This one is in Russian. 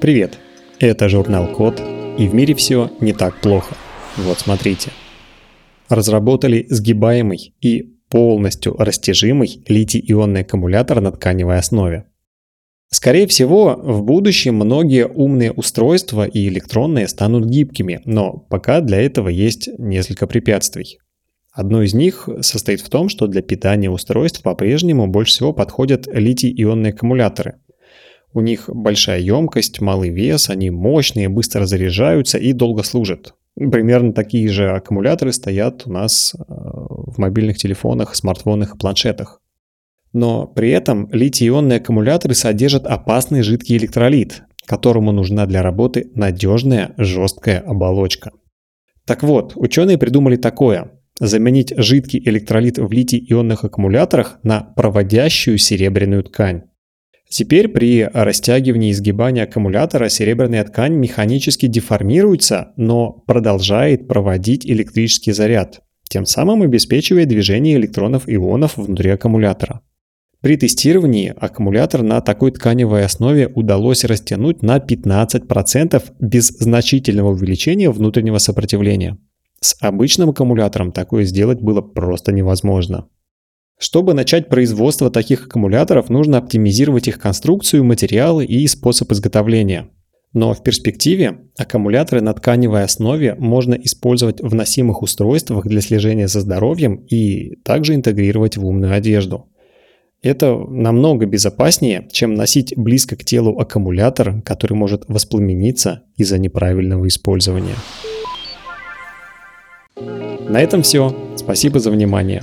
Привет! Это журнал Код, и в мире все не так плохо. Вот смотрите. Разработали сгибаемый и полностью растяжимый литий-ионный аккумулятор на тканевой основе. Скорее всего, в будущем многие умные устройства и электронные станут гибкими, но пока для этого есть несколько препятствий. Одно из них состоит в том, что для питания устройств по-прежнему больше всего подходят литий-ионные аккумуляторы – у них большая емкость, малый вес, они мощные, быстро заряжаются и долго служат. Примерно такие же аккумуляторы стоят у нас э, в мобильных телефонах, смартфонах и планшетах. Но при этом литий-ионные аккумуляторы содержат опасный жидкий электролит, которому нужна для работы надежная жесткая оболочка. Так вот, ученые придумали такое – заменить жидкий электролит в литий-ионных аккумуляторах на проводящую серебряную ткань. Теперь при растягивании и сгибании аккумулятора серебряная ткань механически деформируется, но продолжает проводить электрический заряд, тем самым обеспечивая движение электронов-ионов внутри аккумулятора. При тестировании аккумулятор на такой тканевой основе удалось растянуть на 15% без значительного увеличения внутреннего сопротивления. С обычным аккумулятором такое сделать было просто невозможно. Чтобы начать производство таких аккумуляторов, нужно оптимизировать их конструкцию, материалы и способ изготовления. Но в перспективе аккумуляторы на тканевой основе можно использовать в носимых устройствах для слежения за здоровьем и также интегрировать в умную одежду. Это намного безопаснее, чем носить близко к телу аккумулятор, который может воспламениться из-за неправильного использования. На этом все. Спасибо за внимание.